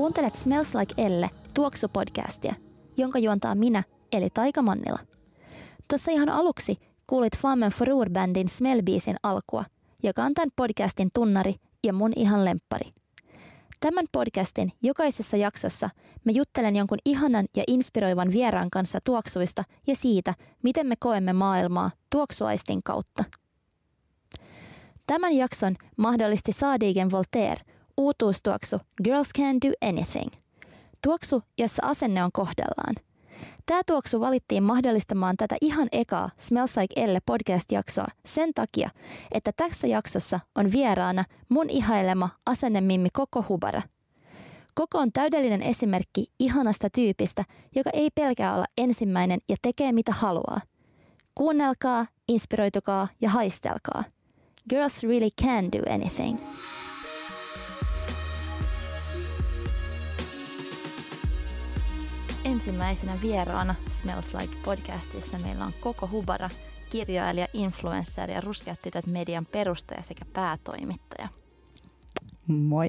Kuuntelet Smells Like Elle tuoksupodcastia, jonka juontaa minä, eli Taika Mannila. Tuossa ihan aluksi kuulit Flammen Forur-bändin Smellbiisin alkua, joka on tämän podcastin tunnari ja mun ihan lemppari. Tämän podcastin jokaisessa jaksossa me juttelen jonkun ihanan ja inspiroivan vieraan kanssa tuoksuista ja siitä, miten me koemme maailmaa tuoksuaistin kautta. Tämän jakson mahdollisti Saadigen Voltaire, uutuustuoksu Girls Can Do Anything. Tuoksu, jossa asenne on kohdallaan. Tämä tuoksu valittiin mahdollistamaan tätä ihan ekaa Smells Like Elle podcast-jaksoa sen takia, että tässä jaksossa on vieraana mun ihailema asennemimmi Koko Hubara. Koko on täydellinen esimerkki ihanasta tyypistä, joka ei pelkää olla ensimmäinen ja tekee mitä haluaa. Kuunnelkaa, inspiroitukaa ja haistelkaa. Girls really can do anything. Ensimmäisenä vieraana Smells Like podcastissa meillä on Koko Hubara, kirjailija, influencer ja Ruskeat tytöt median perustaja sekä päätoimittaja. Moi.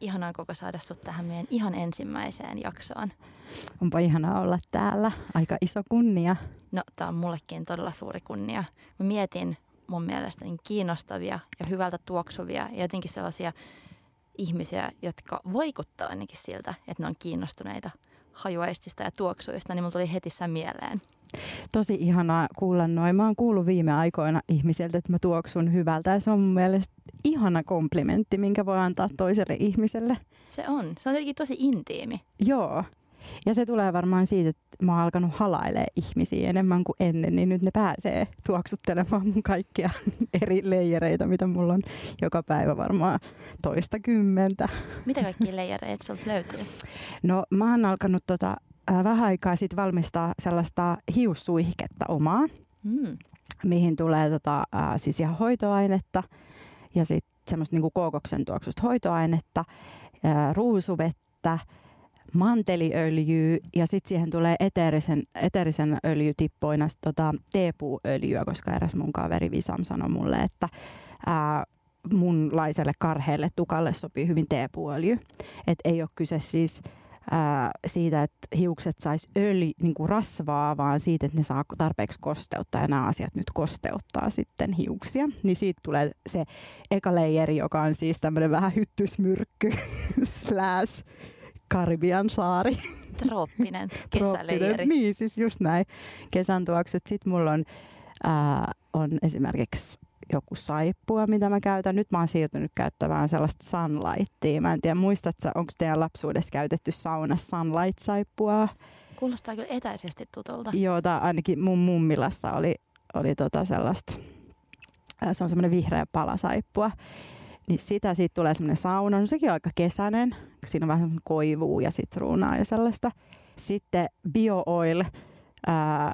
Ihanaa koko saada sut tähän meidän ihan ensimmäiseen jaksoon. Onpa ihanaa olla täällä. Aika iso kunnia. No, tää on mullekin todella suuri kunnia. Mä mietin mun mielestä niin kiinnostavia ja hyvältä tuoksuvia ja jotenkin sellaisia ihmisiä, jotka vaikuttaa ainakin siltä, että ne on kiinnostuneita hajuaistista ja tuoksuista, niin mulla tuli heti sen mieleen. Tosi ihanaa kuulla noin. Mä oon kuullut viime aikoina ihmisiltä, että mä tuoksun hyvältä ja se on mun mielestä ihana komplimentti, minkä voi antaa toiselle ihmiselle. Se on. Se on jotenkin tosi intiimi. Joo. Ja se tulee varmaan siitä, että mä oon alkanut halailemaan ihmisiä enemmän kuin ennen, niin nyt ne pääsee tuoksuttelemaan mun kaikkia eri leijereitä, mitä mulla on joka päivä varmaan toista kymmentä. Mitä kaikki leijereitä sulta löytyy? No mä oon alkanut tota, äh, vähän aikaa sitten valmistaa sellaista hiussuihketta omaa, mm. mihin tulee tota, äh, siis ihan hoitoainetta ja sitten semmoista niinku kookoksen tuoksusta hoitoainetta, äh, ruusuvettä, manteliöljyä ja sitten siihen tulee eteerisen, eteerisen öljytippoina tota, teepuuöljyä, koska eräs mun kaveri Visam sanoi mulle, että ää, munlaiselle karheelle tukalle sopii hyvin teepuuöljy. Että ei ole kyse siis ää, siitä, että hiukset sais öljy, niinku rasvaa, vaan siitä, että ne saa tarpeeksi kosteutta ja nämä asiat nyt kosteuttaa sitten hiuksia. Niin siitä tulee se eka leijeri, joka on siis tämmöinen vähän hyttysmyrkky slash Karibian saari. Trooppinen kesäleiri. niin, siis just näin. Kesän tuokset. Sitten mulla on, ää, on esimerkiksi joku saippua, mitä mä käytän. Nyt mä oon siirtynyt käyttämään sellaista sunlightia. Mä en tiedä, muistatko, onko teidän lapsuudessa käytetty saunassa sunlight-saippua? Kuulostaa kyllä etäisesti tutulta. Joo, tää ainakin mun mummilassa oli, oli tota sellaista, se on semmoinen vihreä palasaippua. Niin sitä siitä tulee semmoinen sauna, no sekin on aika kesäinen, siinä on vähän koivua ja sitruunaa ja sellaista. Sitten bio-oil, ää,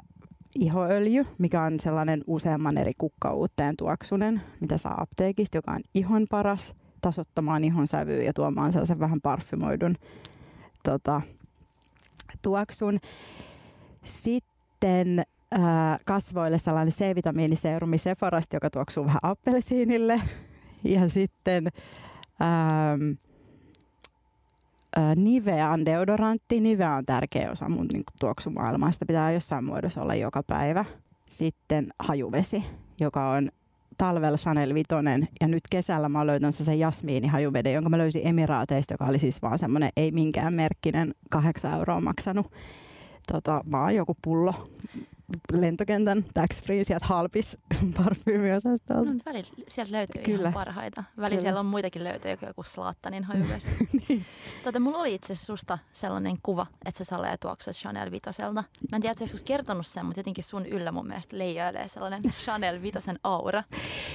ihoöljy, mikä on sellainen useamman eri kukkauutteen tuoksunen, mitä saa apteekista, joka on ihon paras tasottamaan ihon sävyä ja tuomaan sellaisen vähän parfymoidun tota, tuoksun. Sitten ää, kasvoille sellainen C-vitamiiniseerumi Sephorasta, joka tuoksuu vähän appelsiinille. Ja sitten ähm, äh, Nivean deodorantti. Nivea on tärkeä osa mun niin kuin, tuoksumaailmaa. Sitä pitää jossain muodossa olla joka päivä. Sitten hajuvesi, joka on talvella Chanel Vitonen ja nyt kesällä mä löytän sen jasmiinihajuveden, jonka mä löysin Emiraateista, joka oli siis vaan semmoinen ei minkään merkkinen, kahdeksan euroa maksanut. Tota, vaan joku pullo lentokentän tax free sieltä halpis parfyymiosastolta. No, välillä sieltä löytyy Kyllä. ihan parhaita. Välillä siellä on muitakin löytyy, joku, joku slaattanin hajuvesi. niin. tota, mulla oli itse asiassa susta sellainen kuva, että se salee tuokset Chanel Vitoselta. Mä en tiedä, että joskus kertonut sen, mutta jotenkin sun yllä mun mielestä leijailee sellainen Chanel Vitosen aura.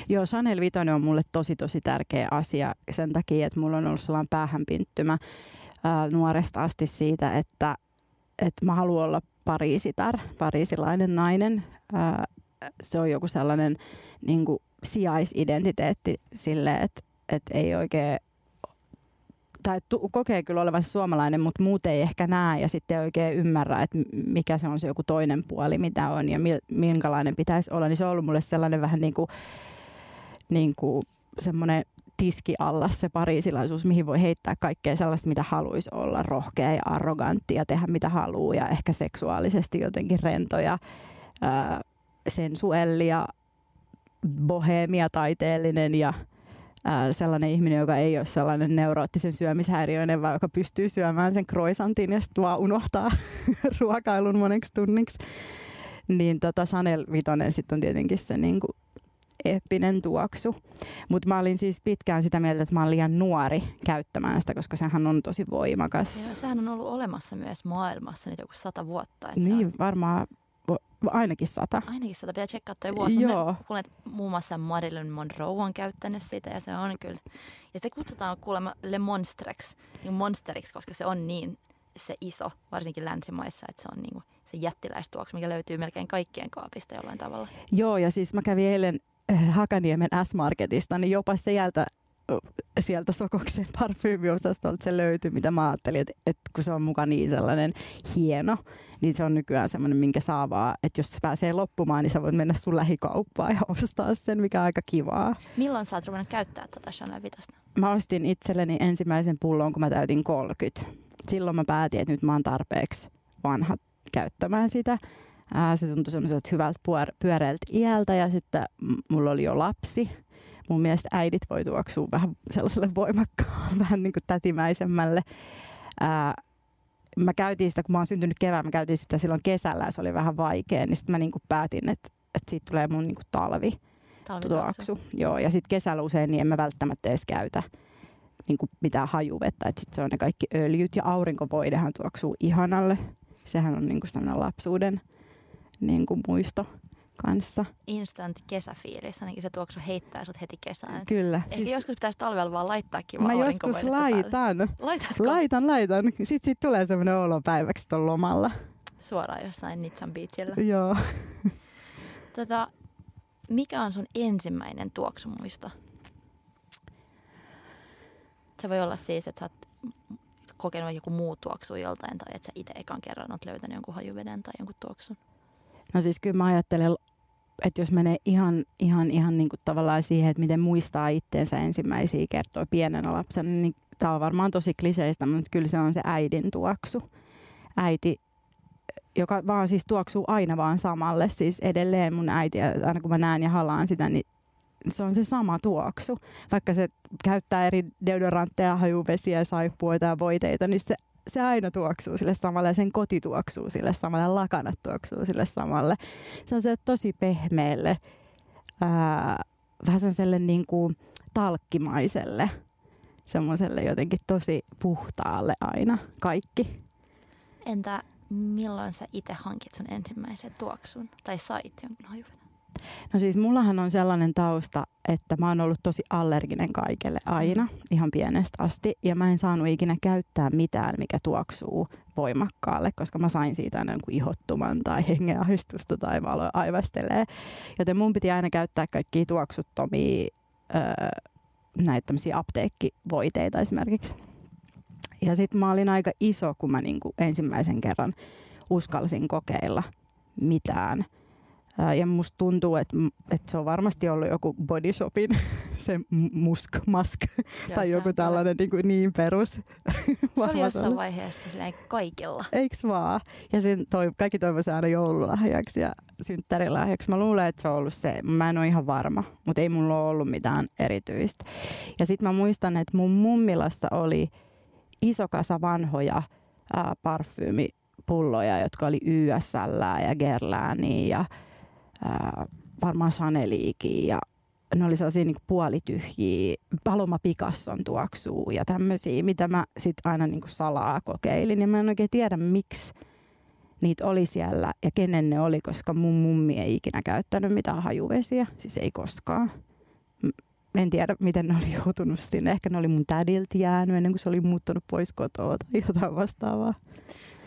Joo, Chanel Vitoinen on mulle tosi tosi tärkeä asia sen takia, että mulla on ollut sellainen päähänpinttymä ää, nuoresta asti siitä, että, että mä haluan olla pariisitar, pariisilainen nainen. se on joku sellainen niin kuin sijaisidentiteetti sille, että, että ei oikein tai kokee kyllä olevansa suomalainen, mutta muut ei ehkä näe ja sitten ei oikein ymmärrä, että mikä se on se joku toinen puoli, mitä on ja minkälainen pitäisi olla. Niin se on ollut mulle sellainen vähän niin kuin, niin kuin semmoinen tiski alla se pariisilaisuus, mihin voi heittää kaikkea sellaista, mitä haluaisi olla, rohkea ja arrogantti ja tehdä mitä haluaa ja ehkä seksuaalisesti jotenkin rentoja, ää, sensuelli ja bohemia taiteellinen ja ää, sellainen ihminen, joka ei ole sellainen neuroottisen syömishäiriöinen, vaan joka pystyy syömään sen croissantin ja sitten vaan unohtaa ruokailun moneksi tunniksi. Niin tota Chanel Vitonen sitten on tietenkin se niinku eeppinen tuoksu. Mutta mä olin siis pitkään sitä mieltä, että mä olen liian nuori käyttämään sitä, koska sehän on tosi voimakas. Joo, sehän on ollut olemassa myös maailmassa nyt joku sata vuotta. Niin, on... varmaan ainakin sata. Ainakin sata, pitää tsekkaa toi vuosi. Joo. Kuulen, että muun muassa Marilyn Monroe on käyttänyt sitä ja se on kyllä. Ja sitä kutsutaan kuulemma Le Monstrex, niin monsteriksi, koska se on niin se iso, varsinkin länsimaissa, että se on niin kuin se jättiläistuoksu, mikä löytyy melkein kaikkien kaapista jollain tavalla. Joo, ja siis mä kävin eilen Hakaniemen S-Marketista, niin jopa sieltä sieltä Sokoksen parfyymiosastolta se löytyi, mitä mä ajattelin, että, että kun se on mukaan niin sellainen hieno, niin se on nykyään semmoinen, minkä saa vaan, että jos se pääsee loppumaan, niin sä voit mennä sun lähikauppaan ja ostaa sen, mikä on aika kivaa. Milloin sä oot ruvennut käyttää tätä Chanel Vitosta? Mä ostin itselleni ensimmäisen pullon, kun mä täytin 30. Silloin mä päätin, että nyt mä oon tarpeeksi vanha käyttämään sitä. Ää, se tuntui semmoiselta hyvältä pyör- pyöreältä iältä ja sitten mulla oli jo lapsi. Mun mielestä äidit voi tuoksua vähän sellaiselle voimakkaan, vähän niin kuin tätimäisemmälle. Ää, mä käytin sitä, kun mä oon syntynyt kevään, mä käytin sitä silloin kesällä ja se oli vähän vaikea, niin sitten mä niin kuin päätin, että, että siitä tulee mun niin kuin talvi. Tuoksu. Joo, ja sitten kesällä usein niin en mä välttämättä edes käytä niin kuin mitään hajuvettä, että sitten se on ne kaikki öljyt ja aurinkovoidehan tuoksuu ihanalle. Sehän on niin kuin sellainen lapsuuden niin kuin muisto kanssa. Instant kesäfiilis, ainakin se tuoksu heittää sut heti kesään. Kyllä. Ehkä siis... joskus pitäisi talvella vaan laittaa kiva Mä joskus laitan. Laitatko? Laitan, laitan. Sitten sit tulee semmoinen olo päiväksi tuon lomalla. Suoraan jossain Nitsan beachillä. Joo. tota, mikä on sun ensimmäinen tuoksumuisto? Se voi olla siis, että sä oot kokenut joku muu tuoksu joltain tai että sä itse ekan kerran oot löytänyt jonkun hajuveden tai jonkun tuoksun. No siis kyllä mä ajattelen, että jos menee ihan, ihan, ihan niin kuin tavallaan siihen, että miten muistaa itteensä ensimmäisiä kertoja pienenä lapsena, niin tämä on varmaan tosi kliseistä, mutta kyllä se on se äidin tuoksu. Äiti, joka vaan siis tuoksuu aina vaan samalle. Siis edelleen mun äiti, aina kun mä näen ja halaan sitä, niin se on se sama tuoksu. Vaikka se käyttää eri deodorantteja, hajuvesiä, saippuoita ja voiteita, niin se se aina tuoksuu sille samalle sen koti tuoksuu sille samalle lakanat tuoksuu sille samalle. Se on se tosi pehmeälle, ää, vähän sellaiselle niin kuin talkkimaiselle, semmoiselle jotenkin tosi puhtaalle aina kaikki. Entä milloin sä itse hankit sun ensimmäisen tuoksun tai sait jonkun hajuveden? No siis mullahan on sellainen tausta, että mä oon ollut tosi allerginen kaikelle aina, ihan pienestä asti. Ja mä en saanut ikinä käyttää mitään, mikä tuoksuu voimakkaalle, koska mä sain siitä aina jonkun ihottuman tai hengenahdistusta tai valo aivastelee. Joten mun piti aina käyttää kaikkia tuoksuttomia öö, näitä tämmöisiä apteekkivoiteita esimerkiksi. Ja sitten mä olin aika iso, kun mä niinku ensimmäisen kerran uskalsin kokeilla mitään – ja musta tuntuu, että, että se on varmasti ollut joku body shopin, se musk, mask, Joo, tai joku tällainen niin, kuin niin perus. Se oli jossain vaiheessa kaikilla. Eiks vaan? Ja sen toi, kaikki toivoisi aina joululahjaksi ja synttärilahjaksi. Mä luulen, että se on ollut se. Mä en ole ihan varma, mutta ei mulla ole ollut mitään erityistä. Ja sitten mä muistan, että mun mummilassa oli iso kasa vanhoja ää, parfyymipulloja, jotka oli YSL ja Gerlääniä ja ää, varmaan Chaneliikin ja ne oli sellaisia niin puolityhjiä, Paloma Picasson tuoksuu ja tämmöisiä, mitä mä sitten aina niin salaa kokeilin. Ja mä en oikein tiedä, miksi niitä oli siellä ja kenen ne oli, koska mun mummi ei ikinä käyttänyt mitään hajuvesiä, siis ei koskaan. En tiedä, miten ne oli joutunut sinne. Ehkä ne oli mun tädiltä jäänyt ennen kuin se oli muuttunut pois kotoa tai jotain vastaavaa.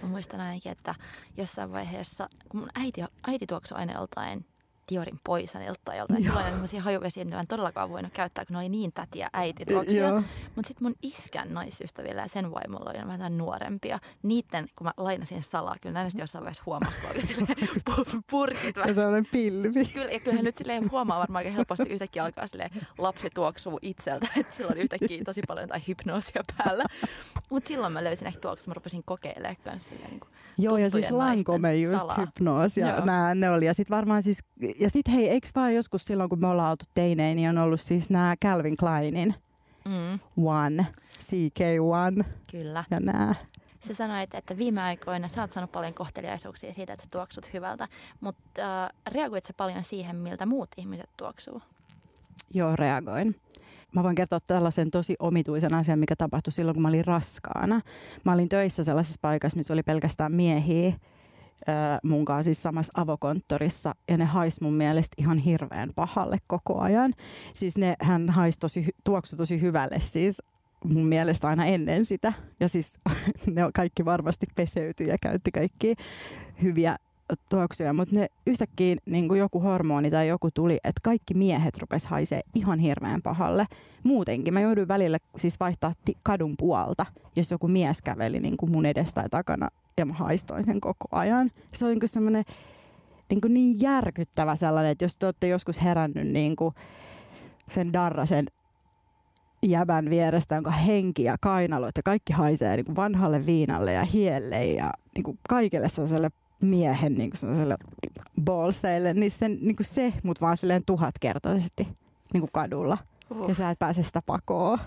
Mä muistan ainakin, että jossain vaiheessa, kun mun äiti, äiti tuoksui aina joltain Diorin Poisonilta tai joltain. Silloin sellaisia hajuvesiä, mitä en todellakaan voinut käyttää, kun ne oli niin tätiä äitituoksia. Mutta sitten mun iskän naisystävillä ja sen vaimolla oli vähän nuorempia. Niiden, kun mä lainasin salaa, kyllä näistä jossain vaiheessa huomasi, kun oli purkit. Ja sellainen pilvi. Kyllä, ja kyllähän nyt silleen huomaa varmaan aika helposti yhtäkkiä alkaa silleen lapsi tuoksuu itseltä, että sillä on yhtäkkiä tosi paljon tai hypnoosia päällä. Mutta silloin mä löysin ehkä tuoksu, mä rupesin kokeilemaan kanssa silleen niin kuin Joo, ja siis Lankome just salaa. hypnoos ja nää, ne oli. Ja sitten varmaan siis, ja sitten hei, eikö vaan joskus silloin, kun me ollaan oltu teineen, niin on ollut siis nämä Calvin Kleinin mm. One, CK1 Kyllä. ja nämä. Sä sanoit, että viime aikoina sä oot saanut paljon kohteliaisuuksia siitä, että sä tuoksut hyvältä, mutta äh, reagoit sä paljon siihen, miltä muut ihmiset tuoksuu? Joo, reagoin. Mä voin kertoa tällaisen tosi omituisen asian, mikä tapahtui silloin, kun mä olin raskaana. Mä olin töissä sellaisessa paikassa, missä oli pelkästään miehiä mun kanssa siis samassa avokonttorissa ja ne hais mun mielestä ihan hirveän pahalle koko ajan. Siis ne, hän hais tosi, tuoksu tosi hyvälle siis mun mielestä aina ennen sitä. Ja siis ne kaikki varmasti peseytyi ja käytti kaikki hyviä tuoksuja, mutta ne yhtäkkiä niin kuin joku hormoni tai joku tuli, että kaikki miehet rupes haisee ihan hirveän pahalle. Muutenkin mä jouduin välillä siis vaihtaa kadun puolta, jos joku mies käveli niin kuin mun edestä tai takana ja mä haistoin sen koko ajan. Se on niin semmoinen niin, kuin niin järkyttävä sellainen, että jos te olette joskus herännyt niin kuin sen darrasen jäbän vierestä, jonka henki ja kainaloit ja kaikki haisee niin kuin vanhalle viinalle ja hielle ja niin kuin kaikelle sellaiselle miehen niin kuin ballseille, niin, sen, niin kuin se, mutta vaan silleen tuhatkertaisesti niin kuin kadulla. Uh. Ja sä et pääse sitä pakoon.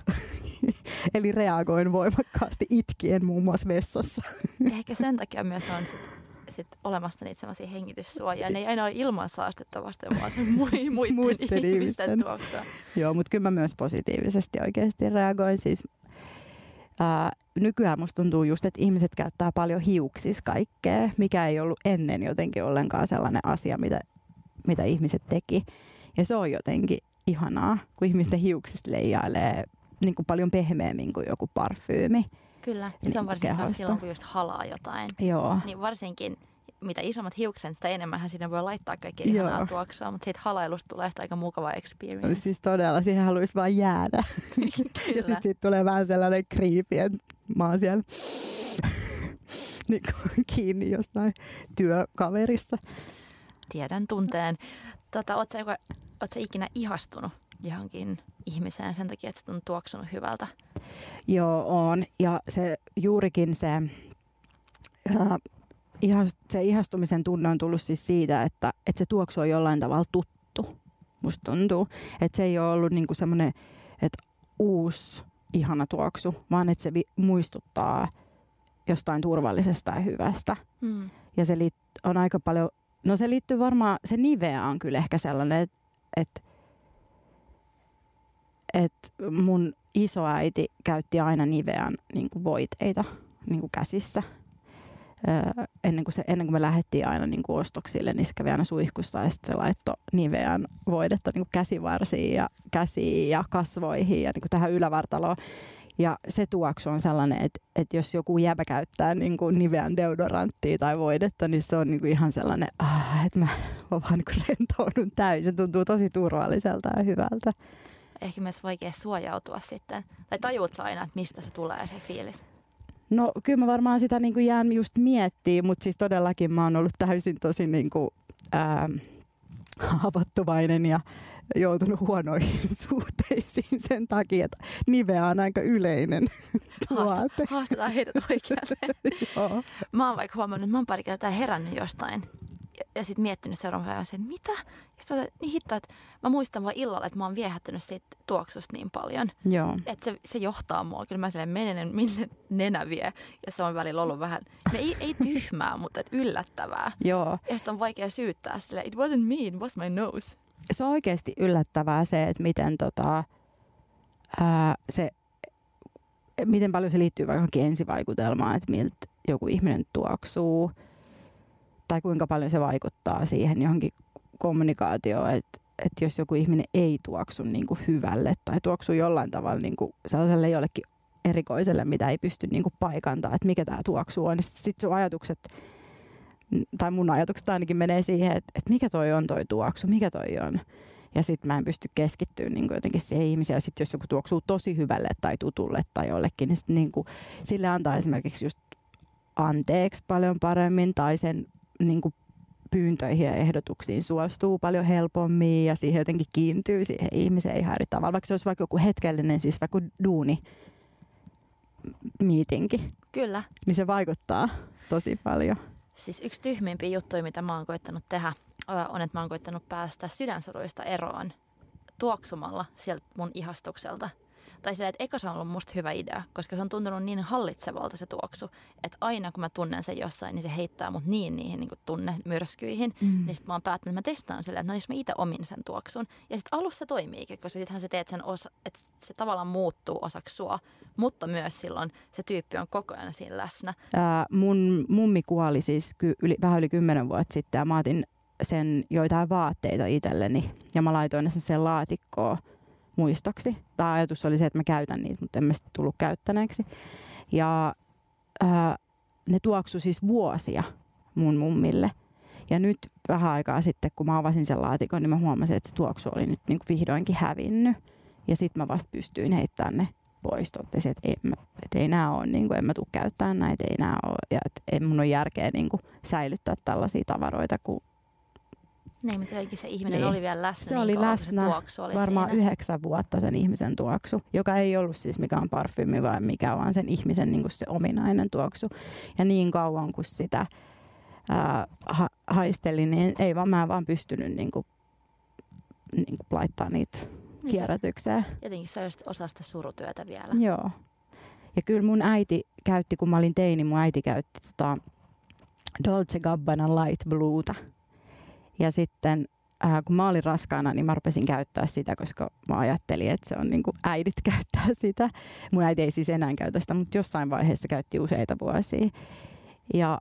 Eli reagoin voimakkaasti itkien muun muassa vessassa. Ehkä sen takia myös on sit, sit olemassa niitä sellaisia hengityssuojia. Ne ei aina ole ilman saastetta vasten, vaan muiden, muiden, muiden ihmisten tuoksua. Joo, mutta kyllä mä myös positiivisesti oikeasti reagoin. Siis Ää, nykyään musta tuntuu just, että ihmiset käyttää paljon hiuksis kaikkea, mikä ei ollut ennen jotenkin ollenkaan sellainen asia, mitä, mitä ihmiset teki. Ja se on jotenkin ihanaa, kun ihmisten hiuksista leijailee niin kuin paljon pehmeämmin kuin joku parfyymi. Kyllä, ja se on niin varsinkin silloin, kun just halaa jotain. Joo. Niin varsinkin mitä isommat hiukset, sitä enemmän sinne voi laittaa kaikkea ihanaa tuoksua, mutta siitä halailusta tulee sitä aika mukava experience. Siis todella, siihen haluaisi vaan jäädä. ja sitten siitä tulee vähän sellainen creepy, että mä oon siellä niin kiinni jossain työkaverissa. Tiedän tunteen. Tota, Oletko sä ikinä ihastunut johonkin ihmiseen sen takia, että se on tuoksunut hyvältä? Joo, on. Ja se juurikin se se ihastumisen tunne on tullut siis siitä, että, että se tuoksu on jollain tavalla tuttu. Musta tuntuu, että se ei ole ollut niinku semmoinen, että uusi ihana tuoksu, vaan että se vi- muistuttaa jostain turvallisesta ja hyvästä. Mm. Ja se liit- on aika paljon, no se liittyy varmaan, se niveä on kyllä ehkä sellainen, että et, et mun isoäiti käytti aina Nivean niin voiteita niin käsissä ennen, kuin se, ennen kuin me lähdettiin aina niin kuin ostoksille, niin se kävi aina suihkussa ja sitten se laittoi Nivean voidetta niin kuin käsivarsiin ja käsiin ja kasvoihin ja niin kuin tähän ylävartaloon. Ja se tuoksu on sellainen, että, että jos joku jäbä käyttää niin kuin Nivean deodoranttia tai voidetta, niin se on niin kuin ihan sellainen, ah, että mä vaan niin rentoudun täysin. Se tuntuu tosi turvalliselta ja hyvältä. Ehkä myös vaikea suojautua sitten. Tai tajuut aina, että mistä se tulee se fiilis? No kyllä mä varmaan sitä niin kuin jään just miettiä, mutta siis todellakin mä oon ollut täysin tosi niin kuin, ää, haavoittuvainen ja joutunut huonoihin suhteisiin sen takia, että niveä on aika yleinen tuote. Haastetaan heidät oikealle. mä oon vaikka huomannut, että mä oon pari kertaa herännyt jostain ja, ja sitten miettinyt seuraavan päivän se, mitä? Ja sitten niin hitto, että mä muistan vaan illalla, että mä oon viehättänyt siitä tuoksusta niin paljon. Joo. Että se, se johtaa mua. Kyllä mä silleen menen, minne nenä vie. Ja se on välillä ollut vähän, ei, ei tyhmää, mutta et yllättävää. Joo. Ja sitten on vaikea syyttää sille, it wasn't me, it was my nose. Se on oikeasti yllättävää se, että miten tota, ää, se, miten paljon se liittyy vaikka ensivaikutelmaan, että miltä joku ihminen tuoksuu – tai kuinka paljon se vaikuttaa siihen johonkin kommunikaatioon, että että jos joku ihminen ei tuoksu niin kuin hyvälle tai tuoksu jollain tavalla niin kuin sellaiselle jollekin erikoiselle, mitä ei pysty niin kuin paikantamaan, että mikä tämä tuoksu on, niin sitten sun ajatukset tai mun ajatukset ainakin menee siihen, että, että mikä toi on toi tuoksu, mikä toi on. Ja sitten mä en pysty keskittyä niin jotenkin siihen ihmiseen. Ja sitten jos joku tuoksuu tosi hyvälle tai tutulle tai jollekin, niin, sit niin kuin, sille antaa esimerkiksi just anteeksi paljon paremmin tai sen niin kuin pyyntöihin ja ehdotuksiin suostuu paljon helpommin ja siihen jotenkin kiintyy siihen ihmiseen ihan eri tavalla. Vaikka se olisi vaikka joku hetkellinen, siis vaikka duuni miitinki. Kyllä. Niin se vaikuttaa tosi paljon. Siis yksi tyhmimpiä juttuja, mitä mä oon koittanut tehdä, on, että mä oon koittanut päästä sydänsuruista eroon tuoksumalla sieltä mun ihastukselta – tai sillä, että eka se on ollut musta hyvä idea, koska se on tuntunut niin hallitsevalta se tuoksu, että aina kun mä tunnen sen jossain, niin se heittää mut niin niihin niin tunnemyrskyihin. Mm. Niin sitten mä oon päättänyt, että mä testaan silleen, että no jos mä itse omin sen tuoksun. Ja sitten alussa se toimiikin, koska sittenhän sä teet sen osa, että se tavallaan muuttuu osaksi sua, mutta myös silloin se tyyppi on koko ajan siinä läsnä. Ää, mun mummi kuoli siis ky- yli, vähän yli kymmenen vuotta sitten ja mä otin sen joitain vaatteita itselleni ja mä laitoin ne sen laatikkoon muistoksi. Tämä ajatus oli se, että mä käytän niitä, mutta en mä sitten tullut käyttäneeksi. Ja ää, ne tuoksu siis vuosia mun mummille. Ja nyt vähän aikaa sitten, kun mä avasin sen laatikon, niin mä huomasin, että se tuoksu oli nyt niin kuin vihdoinkin hävinnyt. Ja sitten mä vasta pystyin heittämään ne pois. Totesin, että ei, mä, että ei nämä ole, niin kuin, en mä tule käyttämään näitä, ei nämä ole. Ja että ei mun ole järkeä niin kuin, säilyttää tällaisia tavaroita, kun niin, mutta se ihminen niin. oli vielä läsnä. Se niin oli läsnä se tuoksu oli varmaan siinä. yhdeksän vuotta sen ihmisen tuoksu, joka ei ollut siis mikään parfyymi, vaan mikä vaan sen ihmisen niin kuin se ominainen tuoksu. Ja niin kauan kuin sitä ää, ha- haistelin, niin ei vaan mä vaan pystynyt niin kuin, niin kuin laittaa niitä niin kierrätykseen. Jotenkin se olisi osa sitä surutyötä vielä. Joo. Ja kyllä mun äiti käytti, kun mä olin teini, mun äiti käytti tota Dolce Gabbana Light Blueta ja sitten äh, kun mä olin raskaana, niin mä rupesin käyttää sitä, koska mä ajattelin, että se on niin kuin äidit käyttää sitä. Mun äiti ei siis enää käytä sitä, mutta jossain vaiheessa käytti useita vuosia. Ja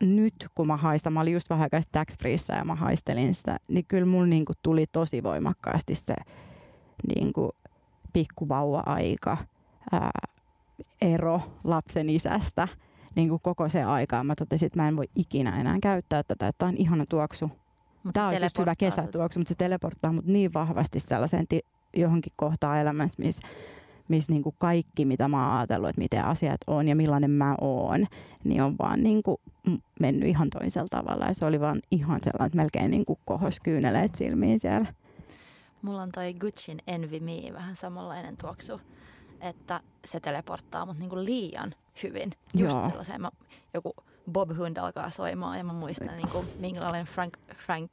nyt kun mä haistan, mä olin just vähän aikaa tax ja mä haistelin sitä, niin kyllä mun niin kuin tuli tosi voimakkaasti se niin kuin pikkuvauva-aika, ää, ero lapsen isästä, niin kuin koko se aikaa. Mä totesin, että mä en voi ikinä enää käyttää tätä, että tämä on ihana tuoksu Mut Tämä olisi just hyvä kesätuoksu, mutta se teleporttaa mut niin vahvasti sellaiseen ti- johonkin kohtaan elämässä, missä missä niinku kaikki, mitä mä oon ajatellut, että miten asiat on ja millainen mä oon, niin on vaan niinku mennyt ihan toisella tavalla. Ja se oli vaan ihan sellainen, että melkein niinku kohos kyyneleet silmiin siellä. Mulla on toi Gucciin Envy Me vähän samanlainen tuoksu, että se teleporttaa mut niinku liian hyvin. Just Joo. sellaiseen, mä, joku Bob Hund alkaa soimaan ja mä muistan niin kuin, minkälainen Frank, Frank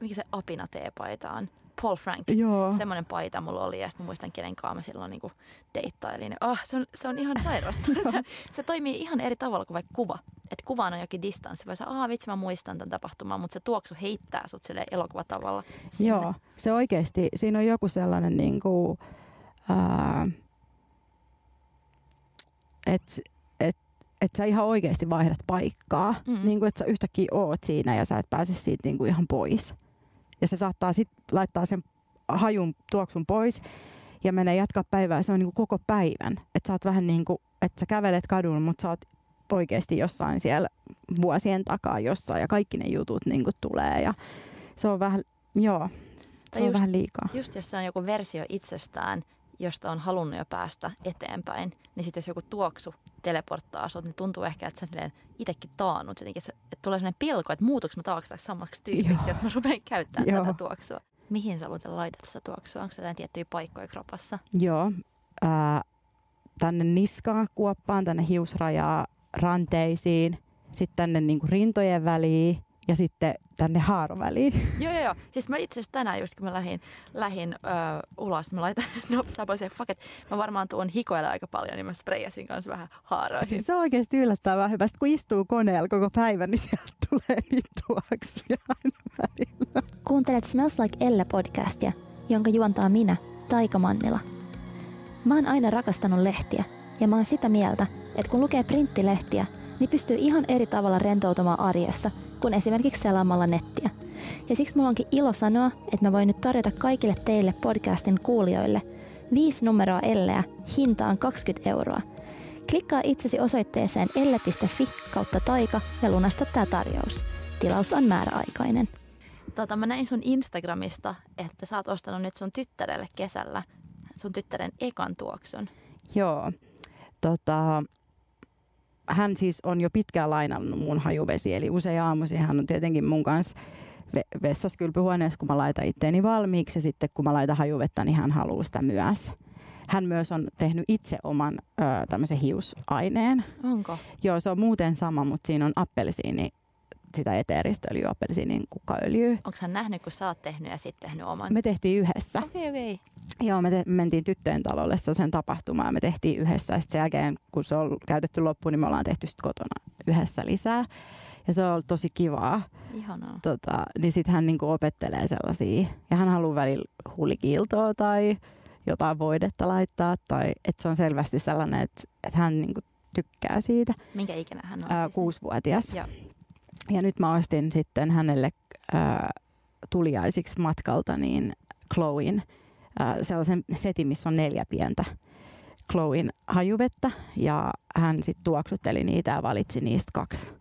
mikä se apina teepaita on. Paul Frank. Joo. Semmoinen paita mulla oli ja sitten muistan kenen kanssa mä silloin niinku deittailin. Oh, se, on, se on ihan sairasta. se, se, toimii ihan eri tavalla kuin vaikka kuva. Että kuvaan on jokin distanssi. Voi sanoa, vitsi mä muistan tämän tapahtuman, mutta se tuoksu heittää sut sille elokuvatavalla. Sinne. Joo, se oikeasti, siinä on joku sellainen niinku, että että sä ihan oikeasti vaihdat paikkaa. Mm. Niin kuin, että sä yhtäkkiä oot siinä ja sä et pääse siitä niin kuin ihan pois. Ja se saattaa sitten laittaa sen hajun tuoksun pois ja menee jatkaa päivää. Se on niin kuin koko päivän. Että sä oot vähän niin kuin, että sä kävelet kadulla, mutta sä oot oikeasti jossain siellä vuosien takaa jossain ja kaikki ne jutut niin kuin tulee. Ja se on vähän, joo, se on just, vähän liikaa. Just jos se on joku versio itsestään, josta on halunnut jo päästä eteenpäin, niin sitten jos joku tuoksu teleporttaa sut, niin tuntuu ehkä, että sä itsekin taannut jotenkin, että, että tulee sellainen pilko, että muutuks mä taakse samaksi tyypiksi, Joo. jos mä rupean käyttämään Joo. tätä tuoksua. Mihin sä muuten laitat sitä tuoksua? Onko se jotain tiettyjä paikkoja kropassa? Joo, äh, tänne niskaan kuoppaan, tänne hiusrajaa, ranteisiin, sitten tänne niinku rintojen väliin, ja sitten tänne haaroväliin. Joo, joo, joo. Siis mä itse asiassa tänään just kun mä lähdin, lähdin öö, ulos, mä laitan nopsaa pois fuck it. Mä varmaan tuon hikoilla aika paljon, niin mä sprayasin kanssa vähän haaroihin. Siis se on oikeasti yllättävää hyvä. Sitten kun istuu koneella koko päivän, niin sieltä tulee niitä tuoksuja aina välillä. Kuuntelet Smells Like Elle podcastia, jonka juontaa minä, Taika Mannila. Mä oon aina rakastanut lehtiä ja mä oon sitä mieltä, että kun lukee printtilehtiä, niin pystyy ihan eri tavalla rentoutumaan arjessa – kuin esimerkiksi selaamalla nettiä. Ja siksi mulla onkin ilo sanoa, että mä voin nyt tarjota kaikille teille podcastin kuulijoille viisi numeroa Elleä hintaan 20 euroa. Klikkaa itsesi osoitteeseen elle.fi kautta taika ja lunasta tämä tarjous. Tilaus on määräaikainen. Tota, mä näin sun Instagramista, että sä oot ostanut nyt sun tyttärelle kesällä sun tyttären ekan tuoksun. Joo. Tota, hän siis on jo pitkään lainannut mun hajuvesi, eli usein aamuisin hän on tietenkin mun kanssa vessassa kylpyhuoneessa, kun mä laitan itteeni valmiiksi ja sitten kun mä laitan hajuvettä, niin hän haluaa sitä myös. Hän myös on tehnyt itse oman ö, tämmöisen hiusaineen. Onko? Joo, se on muuten sama, mutta siinä on appelsiini sitä eteeristööljyä, appelsiinin kukkaöljyä. Onko hän nähnyt, kun sä oot tehnyt ja sitten tehnyt oman? Me tehtiin yhdessä. Okei, okay, okei. Okay. Joo, me, te- me mentiin tyttöjen talolle sen tapahtumaan. Me tehtiin yhdessä. Sitten sen jälkeen, kun se on käytetty loppuun, niin me ollaan tehty sitten kotona yhdessä lisää. Ja se on ollut tosi kivaa. Ihanaa. Tota, niin sitten hän niinku opettelee sellaisia. Ja hän haluaa välillä huulikiiltoa tai jotain voidetta laittaa. Tai että se on selvästi sellainen, että, että hän niinku tykkää siitä. Minkä ikinä hän on? Ää, siis? kuusivuotias. Joo. Ja nyt mä ostin sitten hänelle ää, tuliaisiksi matkalta niin Chloin ää, sellaisen setin, missä on neljä pientä Chloin hajuvettä. Ja hän sitten tuoksutteli niitä ja valitsi niistä kaksi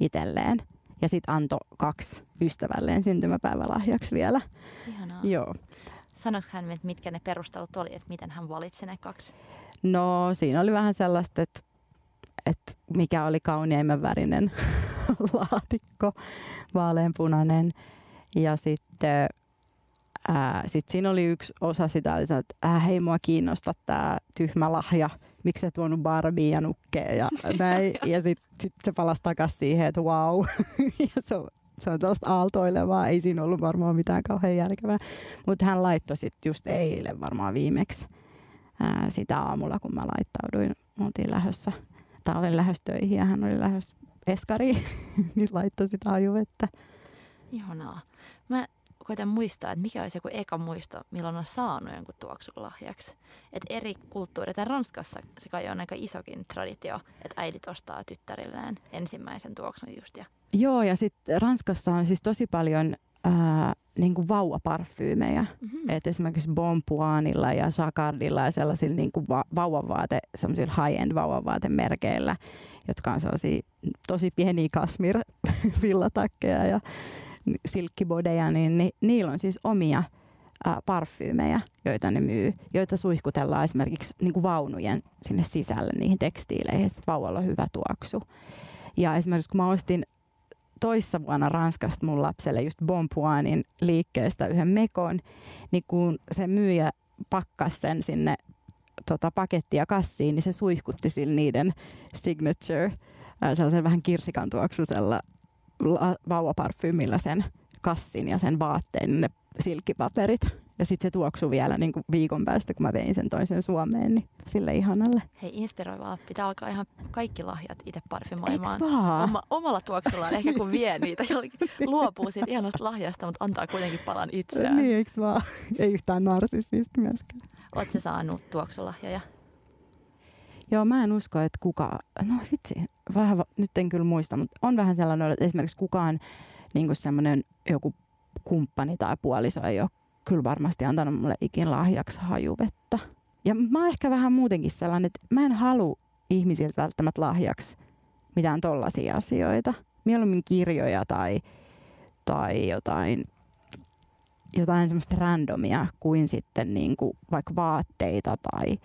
itselleen. Ja sitten antoi kaksi ystävälleen syntymäpäivälahjaksi vielä. Ihanaa. Joo. Sanoiko hän, että mitkä ne perustelut oli, että miten hän valitsi ne kaksi? No siinä oli vähän sellaista, että, että mikä oli kauneimman värinen laatikko, vaaleanpunainen. Ja sitten ää, sit siinä oli yksi osa sitä, että äh, hei mua kiinnosta tämä tyhmä lahja, miksi se tuonut Barbie ja nukkeen ja näin. ja sitten sit se palasi takaisin siihen, että wow. ja se on, se on tällaista aaltoilevaa, ei siinä ollut varmaan mitään kauhean järkevää. Mutta hän laittoi sitten just eilen varmaan viimeksi ää, sitä aamulla, kun mä laittauduin. Me oltiin lähdössä, tai olin lähdössä töihin ja hän oli lähdössä eskariin, niin laittoi sitä ajuvettä. Ihanaa. Mä koitan muistaa, että mikä olisi joku eka muisto, milloin on saanut jonkun tuoksun lahjaksi. Että eri kulttuurit, ja Ranskassa se kai on aika isokin traditio, että äidit ostaa tyttärilleen ensimmäisen tuoksun just. Ja... Joo, ja sitten Ranskassa on siis tosi paljon ää, niin kuin vauvaparfyymejä. Mm-hmm. Et esimerkiksi Bonpuanilla ja Jacquardilla ja sellaisilla niin kuin va- vauvavaate, sellaisilla high-end vauvavaatemerkeillä, jotka on sellaisia tosi pieniä kasmir villatakkeja ja silkkibodeja, niin ni, niillä on siis omia ää, parfyymejä, joita ne myy, joita suihkutellaan esimerkiksi niin kuin vaunujen sinne sisälle niihin tekstiileihin, että vauvalla on hyvä tuoksu. Ja esimerkiksi kun mä ostin toissa vuonna Ranskasta mun lapselle just Bonpuanin liikkeestä yhden mekon, niin kun se myyjä pakkasi sen sinne tota, pakettia kassiin, niin se suihkutti sillä niiden signature, ää, sellaisen vähän kirsikan tuoksuisella vauvaparfyymillä sen kassin ja sen vaatteen, ne silkkipaperit. Ja sitten se tuoksui vielä niin kuin viikon päästä, kun mä vein sen toisen Suomeen, niin sille ihanalle. Hei, inspiroivaa. Pitää alkaa ihan kaikki lahjat itse parfymoimaan. Oma, omalla tuoksullaan, ehkä kun vie niitä luopuu siitä ihanasta lahjasta, mutta antaa kuitenkin palan itseään. Niin, eiks vaan? Ei yhtään narsistista myöskään. Oletko saanut tuoksulahjoja? Joo, mä en usko, että kuka, no vitsi, vähän, nyt en kyllä muista, mutta on vähän sellainen, että esimerkiksi kukaan niin semmoinen joku kumppani tai puoliso ei ole kyllä varmasti antanut mulle ikin lahjaksi hajuvettä. Ja mä oon ehkä vähän muutenkin sellainen, että mä en halua ihmisiltä välttämättä lahjaksi mitään tollaisia asioita. Mieluummin kirjoja tai, tai jotain, jotain semmoista randomia kuin sitten niin kuin vaikka vaatteita tai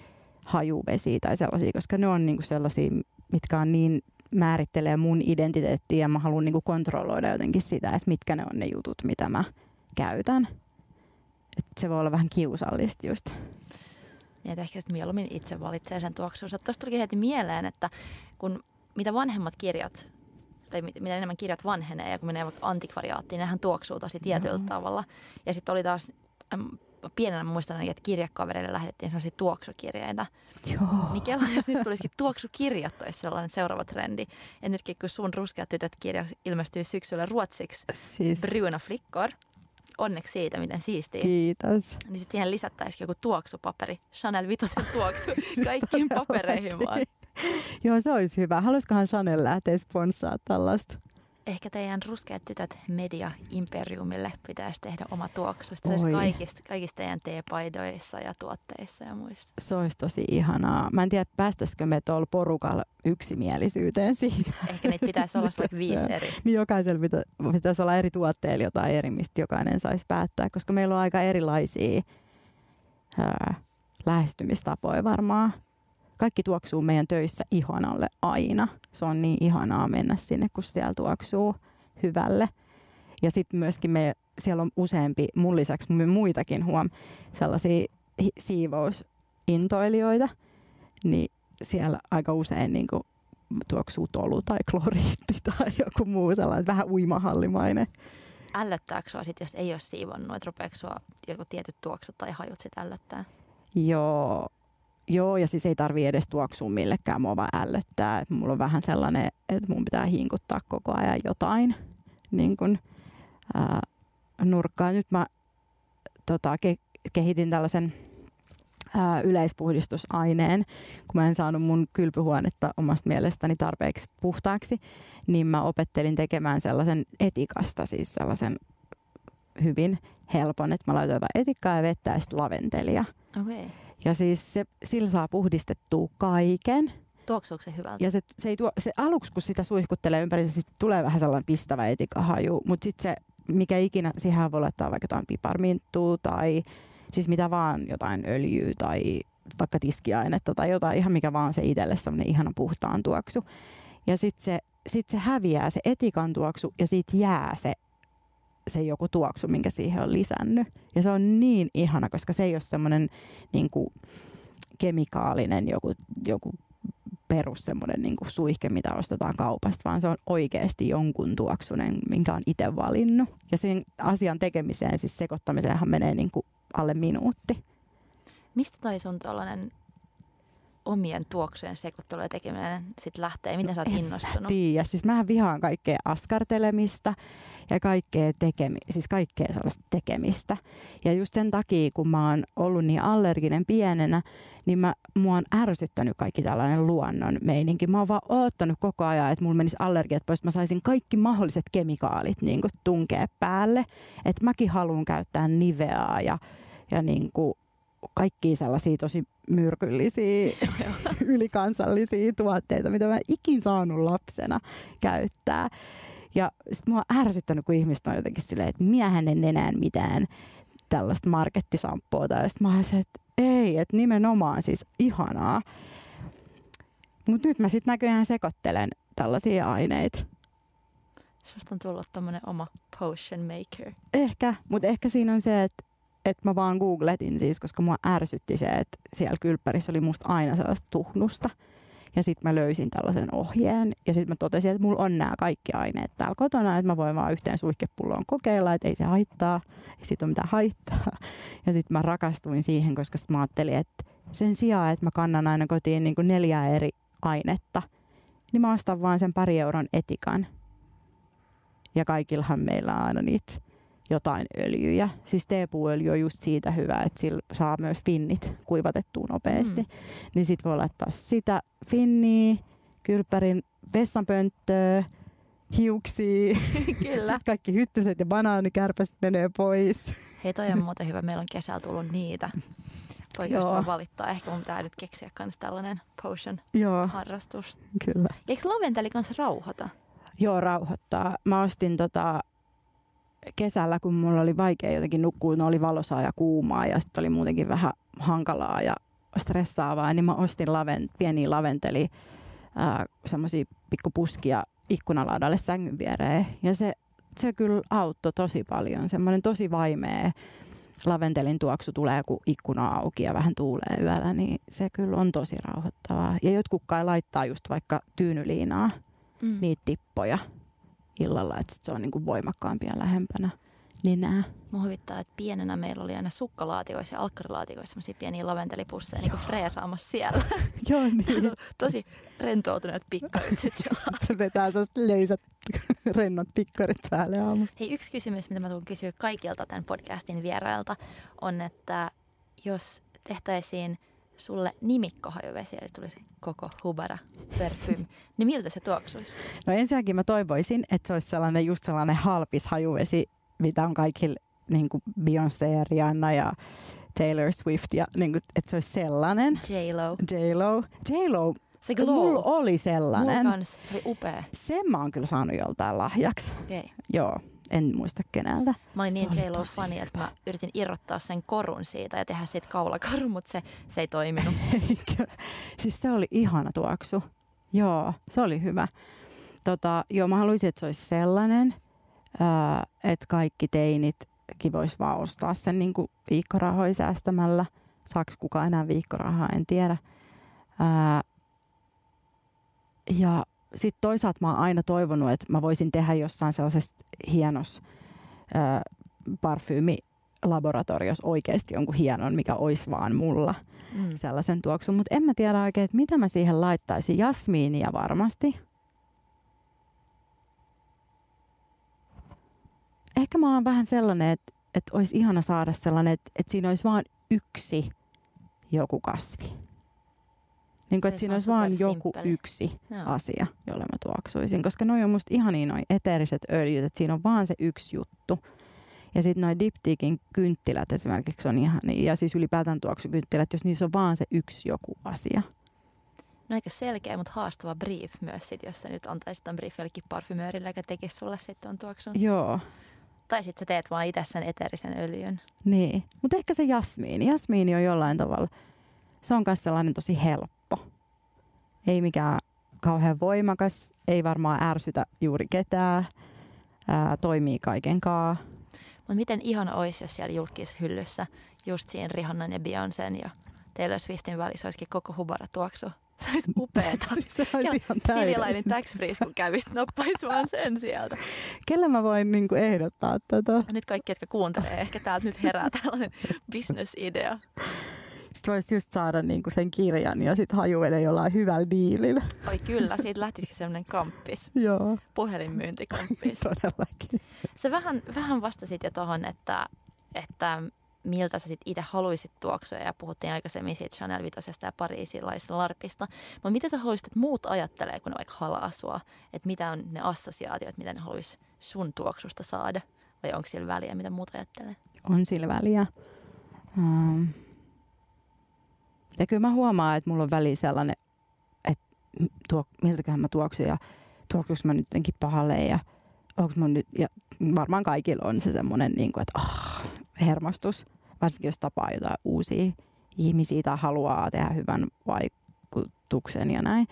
hajuvesi tai sellaisia, koska ne on niin kuin sellaisia, mitkä on niin määrittelee mun identiteettiä ja mä haluan niin kuin kontrolloida jotenkin sitä, että mitkä ne on ne jutut, mitä mä käytän. Et se voi olla vähän kiusallista just. Niin, että ehkä sit mieluummin itse valitsee sen tuoksunsa. Tuosta tulikin heti mieleen, että kun mitä vanhemmat kirjat, tai mit- mitä enemmän kirjat vanhenee ja kun menee vaikka antikvariaattiin, nehän tuoksuu tosi tietyllä Joo. tavalla. Ja sitten oli taas, pienenä muistan, että kirjekavereille lähetettiin sellaisia tuoksukirjeitä. Joo. Niin kela, jos nyt tulisikin tuoksukirjat, olisi sellainen seuraava trendi. Ja nytkin kun sun ruskeat tytöt kirja ilmestyy syksyllä ruotsiksi, Siis Bruna Flickor, onneksi siitä, miten siistiä. kiitos. Niin sitten siihen lisättäisiin joku tuoksupaperi. Chanel Vitosen tuoksu kaikkiin papereihin vaan. Joo, se olisi hyvä. Haluaisikohan Chanel lähteä sponssaa tällaista? ehkä teidän ruskeat tytöt media-imperiumille pitäisi tehdä oma tuoksu. Se olisi kaikista, kaikista teidän teepaidoissa ja tuotteissa ja muissa. Se olisi tosi ihanaa. Mä en tiedä, päästäisikö me tuolla porukalla yksimielisyyteen siitä. Ehkä niitä pitäisi olla vaikka viisi eri. Niin jokaisella pitä, pitäisi olla eri tuotteilla jotain eri, mistä jokainen saisi päättää, koska meillä on aika erilaisia ää, lähestymistapoja varmaan kaikki tuoksuu meidän töissä ihanalle aina. Se on niin ihanaa mennä sinne, kun siellä tuoksuu hyvälle. Ja sitten myöskin me, siellä on useampi, mun lisäksi muitakin huom, sellaisia siivousintoilijoita, niin siellä aika usein niin kuin tuoksuu tolu tai kloriitti tai joku muu sellainen vähän uimahallimainen. Ällöttääkö sua sit, jos ei ole siivonnut, että rupeeko sua joku tietyt tuoksut tai hajut sit ällöttää? Joo, Joo, ja siis ei tarvi edes tuoksua millekään, mua vaan ällöttää. Et mulla on vähän sellainen, että mun pitää hinkuttaa koko ajan jotain niin kun, ää, nurkkaa. Nyt mä tota, ke- kehitin tällaisen ää, yleispuhdistusaineen, kun mä en saanut mun kylpyhuonetta omasta mielestäni tarpeeksi puhtaaksi, niin mä opettelin tekemään sellaisen etikasta, siis sellaisen hyvin helpon, että mä laitan jotain etikkaa ja vettä ja sitten laventelia. Okay. Ja siis se, sillä saa puhdistettua kaiken. Tuoksuuko se hyvältä? Ja se, se, ei tuo, se aluksi, kun sitä suihkuttelee ympäri, se tulee vähän sellainen pistävä etikahaju. Mutta sitten se, mikä ikinä, siihen voi laittaa vaikka jotain piparminttua tai siis mitä vaan, jotain öljyä tai vaikka tiskiainetta tai jotain, ihan mikä vaan se itselle semmoinen ihana puhtaan tuoksu. Ja sitten se, sit se häviää se etikan tuoksu ja siitä jää se se joku tuoksu, minkä siihen on lisännyt. Ja se on niin ihana, koska se ei ole semmoinen niin kemikaalinen joku, joku perus semmoinen niin kuin suihke, mitä ostetaan kaupasta, vaan se on oikeasti jonkun tuoksunen, minkä on itse valinnut. Ja sen asian tekemiseen, siis sekoittamiseenhan menee niin kuin alle minuutti. Mistä toi sun tuollainen omien tuoksujen sekoittelu ja tekeminen sitten lähtee? Miten sä oot innostunut? Tiedä. Siis mähän vihaan kaikkea askartelemista ja kaikkea, tekemi- siis kaikkea sellaista tekemistä. Ja just sen takia, kun mä oon ollut niin allerginen pienenä, niin mä, mua on ärsyttänyt kaikki tällainen luonnon meininki. Mä oon vaan oottanut koko ajan, että mulla menisi allergiat pois, että mä saisin kaikki mahdolliset kemikaalit niin tunkea päälle. Että mäkin haluan käyttää niveaa ja, ja niin kuin kaikki sellaisia tosi myrkyllisiä, ylikansallisia tuotteita, mitä mä ikin saanut lapsena käyttää. Ja sit mua on ärsyttänyt, kun ihmiset on jotenkin silleen, että miehän en enää mitään tällaista markettisamppoa. Tai sitten mä oon se, että ei, että nimenomaan siis ihanaa. Mutta nyt mä sitten näköjään sekoittelen tällaisia aineita. Susta on tullut tämmönen oma potion maker. Ehkä, mutta ehkä siinä on se, että että mä vaan googletin siis, koska mua ärsytti se, että siellä kylppärissä oli musta aina sellaista tuhnusta. Ja sitten mä löysin tällaisen ohjeen ja sitten mä totesin, että mulla on nämä kaikki aineet täällä kotona, että mä voin vaan yhteen suihkepulloon kokeilla, että ei se haittaa, ei siitä ole mitään haittaa. Ja sitten mä rakastuin siihen, koska mä ajattelin, että sen sijaan, että mä kannan aina kotiin niin kuin neljä eri ainetta, niin mä ostan vaan sen pari euron etikan. Ja kaikillahan meillä on aina niitä jotain öljyjä. Siis teepuuöljy on just siitä hyvä, että sillä saa myös finnit kuivatettua nopeasti. Mm. Niin sit voi laittaa sitä finniä, kylppärin vessanpönttöä, hiuksia. Kyllä. Sitten kaikki hyttyset ja banaanikärpäset menee pois. Hei, toi on muuten hyvä. Meillä on kesällä tullut niitä. Voi just valittaa. Ehkä mun pitää nyt keksiä kans tällainen potion Joo. harrastus. Kyllä. Eikö laventeli kanssa rauhoita? Joo, rauhoittaa. Mä ostin tota kesällä, kun mulla oli vaikea jotenkin nukkua, no oli valosaa ja kuumaa ja sitten oli muutenkin vähän hankalaa ja stressaavaa, niin mä ostin laven, pieniä laventeli semmoisia pikkupuskia ikkunalaudalle sängyn viereen. Ja se, se kyllä auttoi tosi paljon. Semmoinen tosi vaimea laventelin tuoksu tulee, kun ikkuna auki ja vähän tuulee yöllä, niin se kyllä on tosi rauhoittavaa. Ja jotkut kai laittaa just vaikka tyynyliinaa, mm. niitä tippoja illalla, että sit se on niin kuin voimakkaampia lähempänä nenää. Mua huvittaa, että pienenä meillä oli aina sukkalaatikoissa ja alkkarilaatikoissa sellaisia pieniä laventelipusseja niin freesaamassa siellä. Joo niin. Tosi rentoutuneet pikkarit sit Se vetää sellaiset löysät rennot pikkarit päälle aamu. Hei, yksi kysymys, mitä mä tulen kysyä kaikilta tämän podcastin vierailta, on, että jos tehtäisiin sulle nimikkohajuvesi, eli tulisi koko Hubara Perfume, niin miltä se tuoksuisi? No ensinnäkin mä toivoisin, että se olisi sellainen just sellainen halpis hajuvesi, mitä on kaikilla niin kuin Beyoncé ja Rihanna ja Taylor Swift, ja niin kuin, että se olisi sellainen. J-Lo. J-Lo. J-Lo. Se glow. Mulla oli sellainen. Mulla kans, se oli upea. Sen mä oon kyllä saanut joltain lahjaksi. Okay. Joo, en muista keneltä. Mä olin niin oli J-Lo-fani, että mä yritin irrottaa sen korun siitä ja tehdä siitä kaulakorun, mutta se, se ei toiminut. Eikö? Siis se oli ihana tuoksu. Joo, se oli hyvä. Tota, joo, mä haluaisin, että se olisi sellainen, ää, että kaikki teinitkin vois vaan ostaa sen niin kuin viikkorahoja säästämällä. Saaks kukaan enää viikkorahaa, en tiedä. Ää, ja sitten toisaalta mä oon aina toivonut, että mä voisin tehdä jossain sellaisessa hienos ää, parfyymilaboratoriossa oikeasti jonkun hienon, mikä olisi vaan mulla Mm. sellaisen tuoksun. Mutta en mä tiedä oikein, että mitä mä siihen laittaisin. Jasmiinia varmasti. Ehkä mä oon vähän sellainen, että, että olisi ihana saada sellainen, että, että siinä olisi vain yksi joku kasvi. Niin kuin, että siinä olisi vain joku yksi Joo. asia, jolle mä tuoksuisin. Koska noi on musta ihania noi eteeriset öljyt, että siinä on vaan se yksi juttu. Ja sitten noi diptiikin kynttilät esimerkiksi on ihan, ja siis ylipäätään tuoksukynttilät, jos niissä on vaan se yksi joku asia. No aika selkeä, mutta haastava brief myös, sit, jos sä nyt antaisit tämän brief jollekin parfymöörille, joka tekisi sulle sitten tuon tuoksun. Joo, Tai sitten sä teet vaan itse sen eteerisen öljyn. niin. Mutta ehkä se jasmiini. Jasmiini on jollain tavalla, se on myös sellainen tosi helppo. Ei mikään kauhean voimakas, ei varmaan ärsytä juuri ketään. Ää, toimii kaiken kaa. Mutta miten ihana olisi, jos siellä julkishyllyssä just siinä Rihannan ja Beyoncén ja Taylor Swiftin välissä olisikin koko hubara tuoksu. Se olisi upeeta. Siis se olisi Ja ihan Sinilainen tax free, kun kävisi, nappaisi vaan sen sieltä. Kelle mä voin niinku ehdottaa tätä? Nyt kaikki, jotka kuuntelee, ehkä täältä nyt herää tällainen business-idea. Sitten voisi just saada niinku sen kirjan ja sitten hajuveden jollain hyvällä diilillä. Oi kyllä, siitä lähtisikin semmoinen kamppis, Joo, puhelinmyyntikamppis. todellakin. Se vähän, vähän vastasit jo tuohon, että, että miltä sä sit itse haluaisit tuoksua ja puhuttiin aikaisemmin siitä Chanel Vitosesta ja pariisilaisesta larpista. Mutta mitä sä haluaisit, että muut ajattelee, kun ne vaikka halaa sua? Että mitä on ne assosiaatiot, mitä ne haluaisi sun tuoksusta saada? Vai onko sillä väliä, mitä muut ajattelee? On sillä väliä. Um. Ja kyllä mä huomaan, että mulla on väliä sellainen, että tuo, miltäköhän mä tuoksun ja tuoksuks mä nyt jotenkin pahalle ja onks mun nyt, ja varmaan kaikilla on se semmoinen, niin kuin, että ah, hermostus, varsinkin jos tapaa jotain uusia ihmisiä tai haluaa tehdä hyvän vaikutuksen ja näin.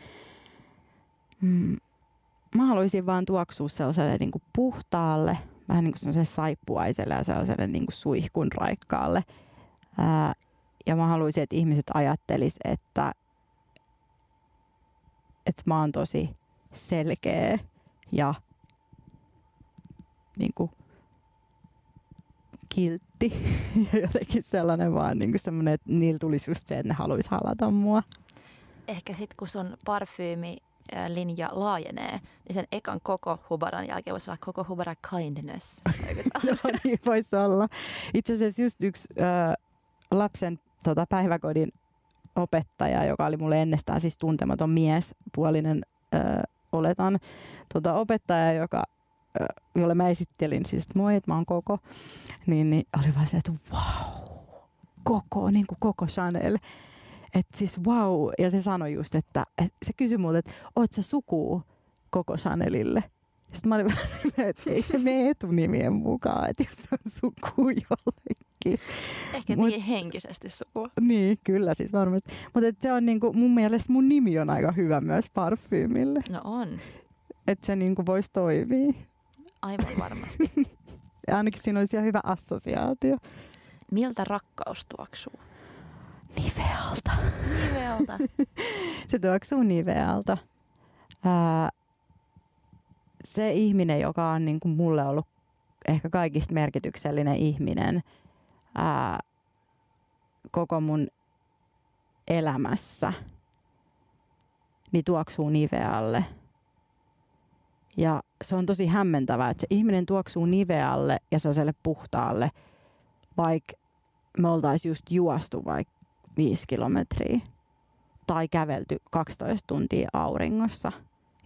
Mm. Mä haluaisin vaan tuoksua sellaiselle niin kuin puhtaalle, vähän niin kuin saippuaiselle ja sellaiselle niin kuin suihkun raikkaalle. Ää, ja mä haluaisin, että ihmiset ajattelis, että, että mä oon tosi selkeä ja niin kuin kiltti ja jotenkin sellainen vaan niin semmoinen, että niillä tulisi just se, että ne haluaisi halata mua. Ehkä sitten kun sun parfyymi linja laajenee, niin sen ekan koko hubaran jälkeen voisi olla koko hubara kindness. Joo, niin voisi olla. Itse asiassa just yksi ö, lapsen tota, päiväkodin opettaja, joka oli mulle ennestään siis tuntematon miespuolinen, ö, oletan, tota, opettaja, joka, ö, jolle mä esittelin siis, että moi, että mä oon koko, niin, niin oli vaan se, että wow, koko, niin kuin koko Chanel. Että siis wow, ja se sanoi just, että, että se kysyi multa, että oot sä sukuu koko Chanelille? Sitten mä olin vähän silleen, että ei se mene etunimien mukaan, että jos on suku jollekin. Ehkä Mut- henkisesti sukua. Niin, kyllä siis varmasti. Mutta se on niinku, mun mielestä mun nimi on aika hyvä myös parfyymille. No on, Että se niinku voisi toimia. aivan varmasti. Ainakin siinä olisi ihan hyvä assosiaatio. Miltä rakkaus tuoksuu? Nivealta. Niveltä. Se tuoksuu nivealta. Ää, se ihminen, joka on niinku mulle ollut ehkä kaikista merkityksellinen ihminen ää, koko mun elämässä, niin tuoksuu nivealle. Ja se on tosi hämmentävää, että se ihminen tuoksuu nivealle ja sellaiselle puhtaalle, vaikka me oltaisiin just juostu vaikka viisi kilometriä tai kävelty 12 tuntia auringossa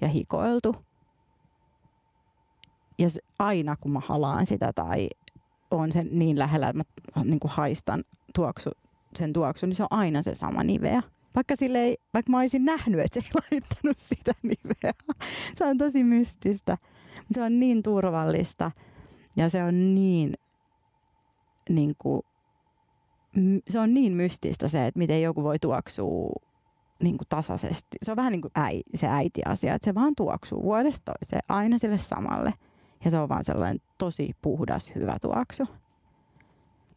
ja hikoiltu. Ja se, aina kun mä halaan sitä tai on sen niin lähellä, että mä niin kuin haistan tuoksu, sen tuoksu, niin se on aina se sama niveä. Vaikka, sille ei, vaikka mä olisin nähnyt, että se ei laittanut sitä niveä. Se on tosi mystistä. Se on niin turvallista ja se on niin, niin kuin, se on niin mystistä se, että miten joku voi tuoksua niin kuin tasaisesti. Se on vähän niin kuin äi, se äiti-asia, että se vaan tuoksuu vuodesta toiseen aina sille samalle. Ja se on vaan sellainen tosi puhdas, hyvä tuoksu.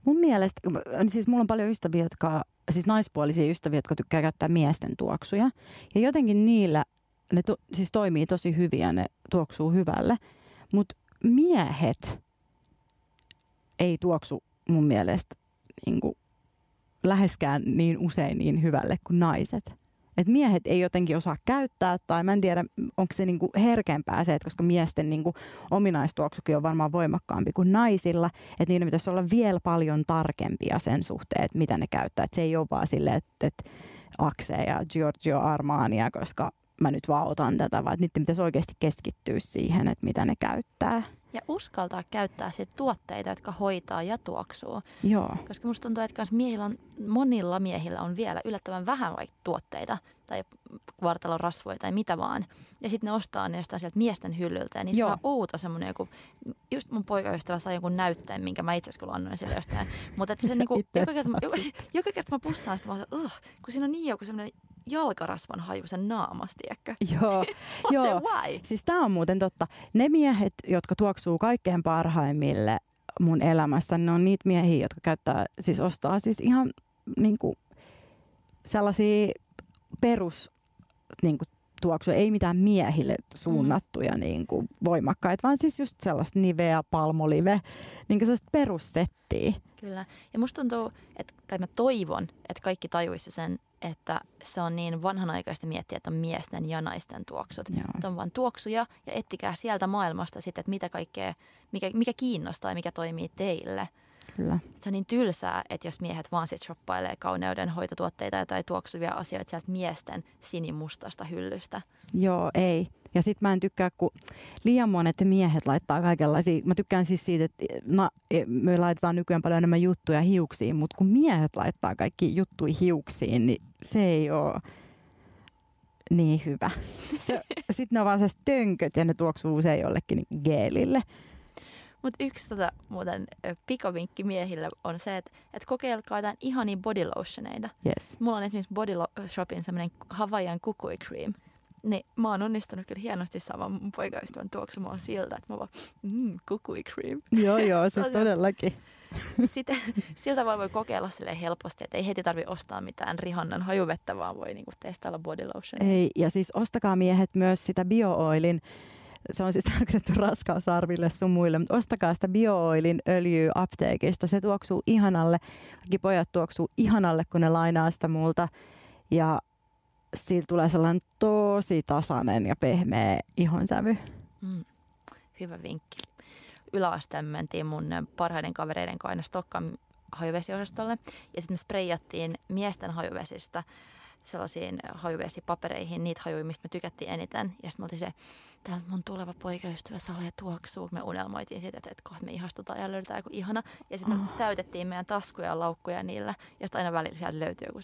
Mun mielestä, siis mulla on paljon ystäviä, jotka, siis naispuolisia ystäviä, jotka tykkää käyttää miesten tuoksuja. Ja jotenkin niillä ne to, siis toimii tosi hyvin ja ne tuoksuu hyvälle. Mutta miehet ei tuoksu mun mielestä niin kuin, läheskään niin usein niin hyvälle kuin naiset että miehet ei jotenkin osaa käyttää tai mä en tiedä, onko se niinku herkempää se, että koska miesten niinku ominaistuoksukin on varmaan voimakkaampi kuin naisilla, että niiden pitäisi olla vielä paljon tarkempia sen suhteen, että mitä ne käyttää. Että se ei ole vaan silleen, että, että Axe ja Giorgio Armania, koska mä nyt vaan otan tätä, vaan niiden pitäisi oikeasti keskittyä siihen, että mitä ne käyttää. Ja uskaltaa käyttää sit tuotteita, jotka hoitaa ja tuoksuu. Joo. Koska musta tuntuu, että miehillä on, monilla miehillä on vielä yllättävän vähän vaikka tuotteita tai vartalon rasvoja tai mitä vaan. Ja sitten ne ostaa ne jostain sieltä miesten hyllyltä. Ja niissä on outo semmoinen joku, just mun poikaystävä sai jonkun näytteen, minkä mä itse asiassa annoin sille jostain. Mutta se niinku, joka, kerta, joka, joka kerta mä pussaan sitä, mä oon, kun siinä on niin joku semmoinen jalkarasvan haju sen naamasta, tiedätkö? Joo, joo. Why? Siis tää on muuten totta. Ne miehet, jotka tuoksuu kaikkein parhaimmille mun elämässä, ne on niitä miehiä, jotka käyttää, siis ostaa siis ihan niin kuin, sellaisia perus niin kuin, tuoksuja, ei mitään miehille suunnattuja mm. niin kuin, voimakkaita, vaan siis just sellaista niveä, palmolive, niin kuin sellaista perussettiä. Kyllä. Ja musta tuntuu, että, tai mä toivon, että kaikki tajuisi sen, että se on niin vanhanaikaista miettiä, että on miesten ja naisten tuoksut. Että on vain tuoksuja ja ettikää sieltä maailmasta sitten, että mitä kaikkea, mikä, mikä kiinnostaa ja mikä toimii teille. Kyllä. Se on niin tylsää, että jos miehet vaan sitten shoppailee kauneuden hoitotuotteita tai tuoksuvia asioita sieltä miesten sinimustasta hyllystä. Joo, ei. Ja sit mä en tykkää, kun liian monet miehet laittaa kaikenlaisia. Mä tykkään siis siitä, että na, e, me laitetaan nykyään paljon enemmän juttuja hiuksiin, mutta kun miehet laittaa kaikki juttui hiuksiin, niin se ei ole niin hyvä. Sitten ne on vaan tönköt ja ne tuoksuu usein jollekin niin geelille. Mutta yksi tota, muuten pikavinkki miehille on se, että et kokeilkaa jotain ihania body lotioneita. Yes. Mulla on esimerkiksi Body Shopin semmoinen Hawaiian kukui cream. Niin mä oon onnistunut kyllä hienosti saamaan mun poikaystävän tuoksumaan siltä, että mä vaan, mmm, kukui cream. Joo, joo, siis todellakin. Sitten, siltä voi kokeilla sille helposti, että ei heti tarvi ostaa mitään Rihannan hajuvettä, vaan voi niinku testailla body lotion. Ei, ja siis ostakaa miehet myös sitä bio-oilin se on siis tarkoitettu raskausarville sun muille, mutta ostakaa sitä bio-oilin öljyä apteekista. Se tuoksuu ihanalle. Kaikki pojat tuoksuu ihanalle, kun ne lainaa sitä multa. Ja siitä tulee sellainen tosi tasainen ja pehmeä ihonsävy. Mm, hyvä vinkki. Yläasteen mentiin mun parhaiden kavereiden kanssa aina Stockholm hajuvesiosastolle. Ja sitten me spreijattiin miesten hajuvesistä sellaisiin hajuvesipapereihin niitä hajuja, mistä me tykättiin eniten. Ja sitten me oltiin se, täältä mun tuleva poikaystävä Sale tuoksuu. Me unelmoitiin siitä, että, että kohta me ihastutaan ja löydetään joku ihana. Ja sitten me oh. täytettiin meidän taskuja ja laukkuja niillä. Ja sitten aina välillä sieltä löytyy joku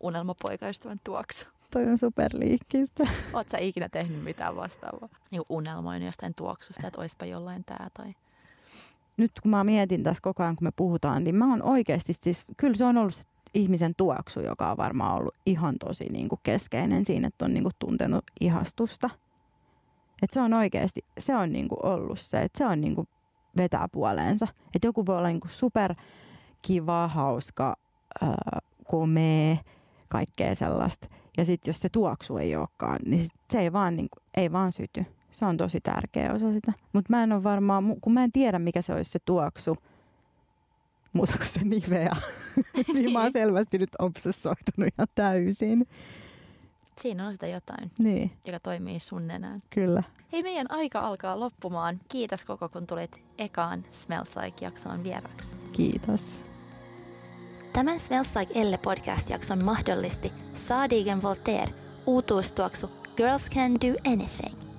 unelmapoikaystävän tuoksu. Toi on superliikkistä. Oot sä ikinä tehnyt mitään vastaavaa? Niin unelmoin jostain tuoksusta, että oispa jollain tää tai nyt kun mä mietin tässä koko ajan, kun me puhutaan, niin mä oon oikeasti siis, kyllä se on ollut se ihmisen tuoksu, joka on varmaan ollut ihan tosi niin kuin keskeinen siinä, että on niin kuin tuntenut ihastusta. Et se on oikeasti, se on niin kuin ollut se, että se on niin kuin vetää puoleensa. Että joku voi olla niin kuin super kiva, hauska, komea, kaikkea sellaista. Ja sitten jos se tuoksu ei olekaan, niin se ei vaan, niin kuin, ei vaan syty. Se on tosi tärkeä osa sitä. Mutta mä en ole varmaan, kun mä en tiedä mikä se olisi se tuoksu, muuta kuin se niveä. niin mä oon selvästi nyt obsessoitunut ihan täysin. Siinä on sitä jotain, niin. joka toimii sun nenään. Kyllä. Hei, meidän aika alkaa loppumaan. Kiitos koko, kun tulit ekaan Smells Like-jaksoon vieraksi. Kiitos. Tämän Smells Like Elle podcast-jakson mahdollisti Saadigen Voltaire uutuustuoksu Girls Can Do Anything.